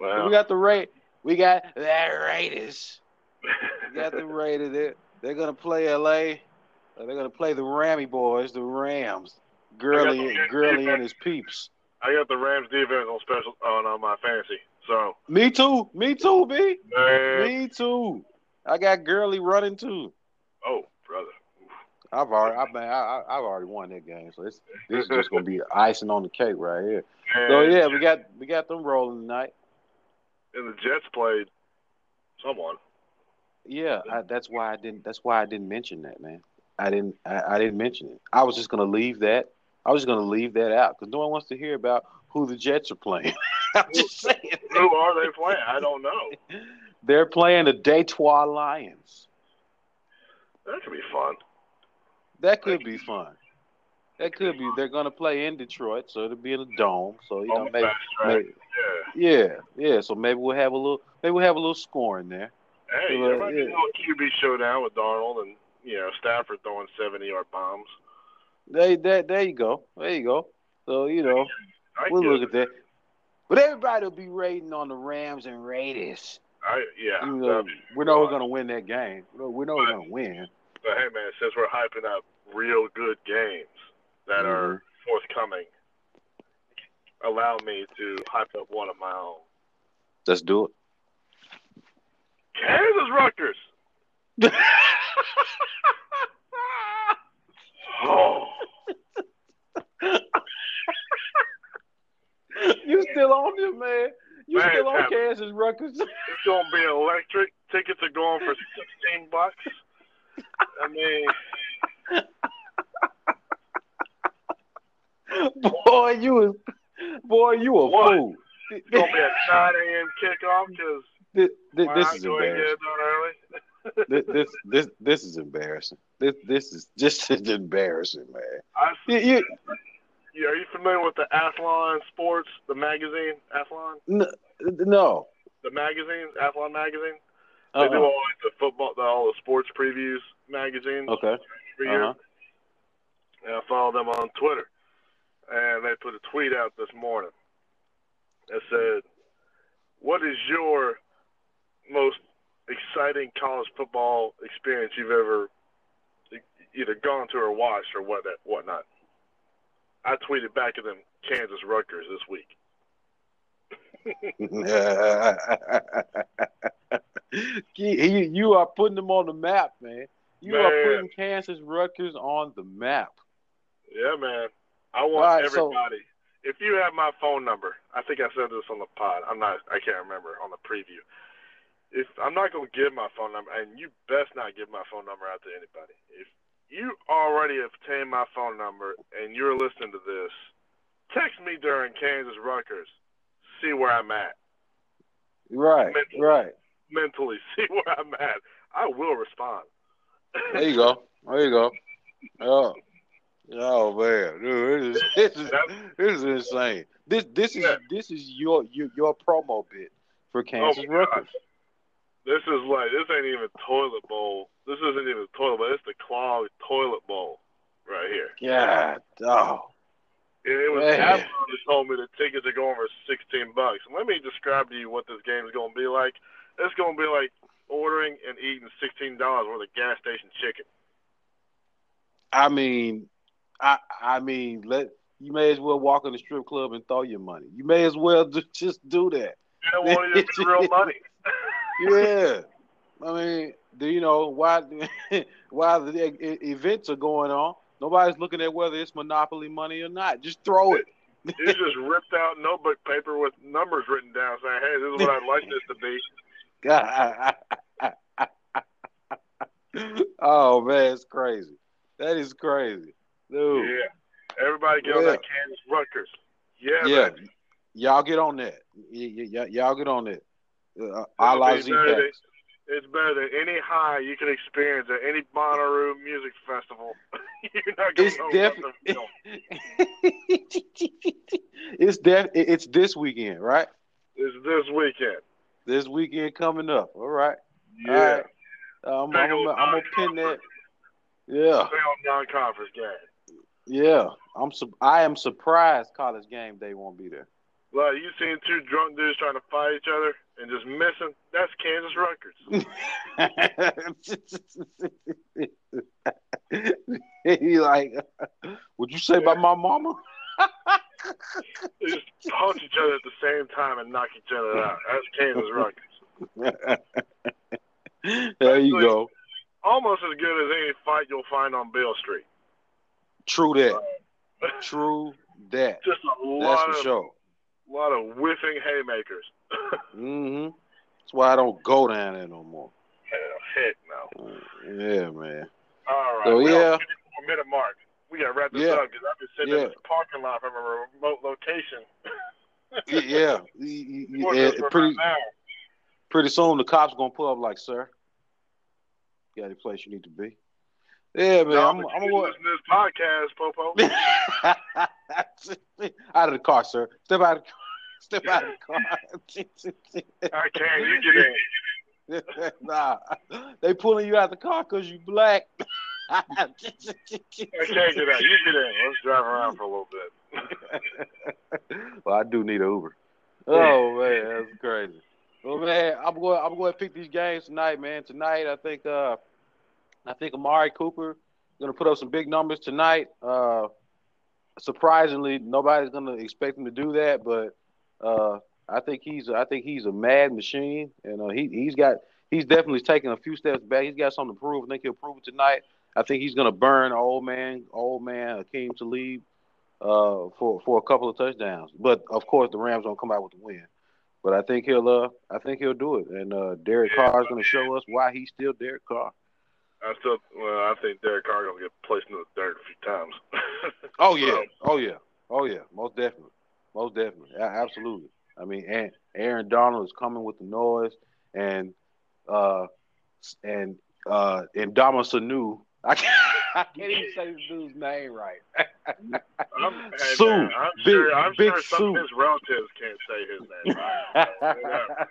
Well, We got the Ra- We got the Raiders. We got the Raiders. They're, they're gonna play L.A. Uh, They're gonna play the Rammy boys, the Rams. Gurley, the Gurley defense. and his peeps. I got the Rams defense on special on, on my fantasy. So Me too. Me too, B. man, Me too. I got Gurley running too. oh brother, I've already, I, man, I, I- I've already won that game, so it's, this is just gonna be icing on the cake right here. So And- yeah, we got we got them rolling tonight. and the Jets played someone. Yeah, I, that's why I didn't. That's why I didn't mention that, man. I didn't. I, I didn't mention it. I was just gonna leave that. I was just gonna leave that out because no one wants to hear about who the Jets are playing. I'm just saying. Who are they playing? I don't know. They're playing the Detroit Lions. That could be fun. That could be fun. That could be. They're gonna play in Detroit, so it'll be in a dome. So you know, maybe, maybe, Yeah. yeah. So maybe we'll have a little, maybe we'll have a little scoring there. Hey, Yeah, there might be a little QB showdown with Darnold and you know Stafford throwing seventy yard bombs. There, there, there you go. There you go. So you know, I we'll look it. at that. But everybody will be rating on the Rams and Raiders. I yeah. You know, we know we're gonna win that game. We know, we know we're gonna win. But hey, man, since we're hyping up real good games that Mm-hmm. are forthcoming, allow me to hype up one of my own. Let's do it. Kansas Rutgers. Oh, you still on this, man? You Man, still on. Kansas Rutgers? it's gonna be electric. Tickets are going for sixteen bucks. I mean, boy, you was, boy, you a What? fool. it's gonna be a nine a.m. kickoff because This, this, this is go and get embarrassing. it done early? This, this, this, this is embarrassing. This, this is just embarrassing, man. I, You, you, you- are you familiar with the Athlon Sports, the magazine, Athlon, n- no. the magazine, Athlon magazine? They do all like, the football, the, all the sports previews magazines Okay. every year. Uh-huh. And I follow them on Twitter. And they put a tweet out this morning that said, What is your most exciting college football experience you've ever either gone to or watched or what whatnot? I tweeted back at them Kansas Rutgers this week. you, you are putting them on the map, man. You are putting Kansas Rutgers on the map. Yeah, man. I want right, so- everybody. if you have my phone number, I think I said this on the pod. I'm not. I can't remember on the preview. If I'm not gonna give my phone number, and you best not give my phone number out to anybody. If you already obtained my phone number and you're listening to this, text me during Kansas Rutgers. See where I'm at Right, Mentally. right. Mentally. See where I'm at. I will respond. There you go. There you go. Oh, oh man, dude, this is this is, this is insane. This this is Yeah. this is your your, your promo bit for oh, Kansas my Rutgers. gosh. This is like this ain't even toilet bowl. This isn't even toilet bowl. It's the clogged toilet bowl right here. Yeah. oh, And it was. Apple that told me the tickets are going for sixteen bucks. Let me describe to you what this game is going to be like. It's going to be like ordering and eating sixteen dollars worth of gas station chicken. I mean, I I mean, let you may as well walk in the strip club and throw your money. You may as well ju- just do that. You don't want to real money. Yeah, I mean, do you know why? While the events are going on, nobody's looking at whether it's monopoly money or not. Just throw it. It's just ripped out notebook paper with numbers written down saying, "Hey, this is what I'd like this to be." oh man, it's crazy. That is crazy, dude. Yeah. Everybody get on that Kansas Rutgers. Yeah, Yeah, baby. y'all get on that. Y- y- y'all get on that. Uh, Z better Packs. It's better than any high you can experience at any Bonnaroo music festival. You're not gonna It's know it's def- it's this weekend, right? It's this weekend. This weekend coming up. All right. Yeah. All right. Uh, I'm, Big I'm, I'm gonna pin that. Yeah, non-conference game. yeah. I'm. Su- I am surprised college game day won't be there. Like you seen two drunk dudes trying to fight each other and just missing? That's Kansas Rutgers. he like, would you say about my mama? They just punch each other at the same time and knock each other out. That's Kansas Rutgers. there you go. Almost as good as any fight you'll find on Beale Street. True that. True that. Just a That's lot for of sure. lot of whiffing haymakers. mm-hmm. That's why I don't go down there no more. Hell, heck no. Uh, yeah, man. All right. So yeah, minute mark. We gotta wrap this Yeah. up because I've been sitting Yeah. in this parking lot from a remote location. Yeah. Y- y- for yeah, Pretty, about an hour. pretty soon the cops gonna pull up like, sir, you got any place you need to be. Yeah, man. No, I'm, I'm you gonna listen to this podcast, Popo. out of the car, sir. Step out of the car. Step out of the car. I can't. You get in. nah, they pulling you out the car because you black. I can't get out. You get in. Let's drive around for a little bit. well, I do need an Uber. Oh man, that's crazy. Well, man, I'm going. I'm going to pick these games tonight, man. Tonight, I think. Uh, I think Amari Cooper is going to put up some big numbers tonight. Uh, surprisingly, nobody's going to expect him to do that, but uh, I think he's. I think he's a mad machine, and uh, he he's got. He's definitely taking a few steps back. He's got something to prove. I think he'll prove it tonight. I think he's going to burn old man, old man Aqib Talib uh, for for a couple of touchdowns. But of course, the Rams don't come out with the win. But I think he'll uh, I think he'll do it. And uh, Derek Yeah. Carr is going to show us why he's still Derek Carr. I still. Well, I think Derek Carr gonna get placed in the dirt a few times. Oh yeah, So, oh yeah, oh yeah, most definitely, most definitely, A- absolutely. I mean, and Aaron Donald is coming with the noise, and uh, and uh, and Dama Sanu. I can't, I can't even say this dude's name right. I'm, Suh, man, I'm big- sure. I'm big sure some Sue. of his relatives can't say his name. Right?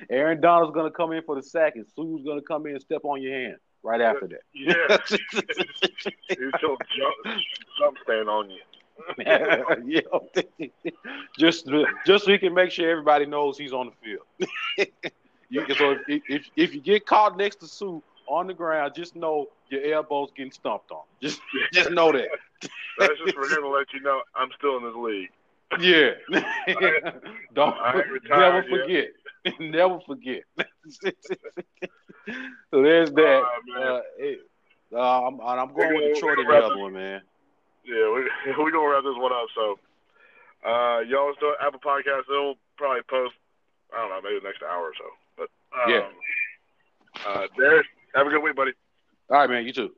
Aaron Donald's gonna come in for the sack, and Suh's gonna come in and step on your hand right after that. yeah, he's still jump, jump stand on you. yeah. just just so he can make sure everybody knows he's on the field. you, so if, if if you get caught next to Suh on the ground, just know your elbows getting stumped on. Just just know that. That's just for him to let you know I'm still in this league. Yeah. Don't I never forget. never forget. so there's that. Uh, it- uh, I'm, I'm going We're with the gonna other one, man. Yeah, we we gonna wrap this one up. So, uh, y'all still Apple Podcast. They'll probably post. I don't know, maybe the next hour or so. But um, Yeah. Uh, Darius, have a good week, buddy. All right, man. You too.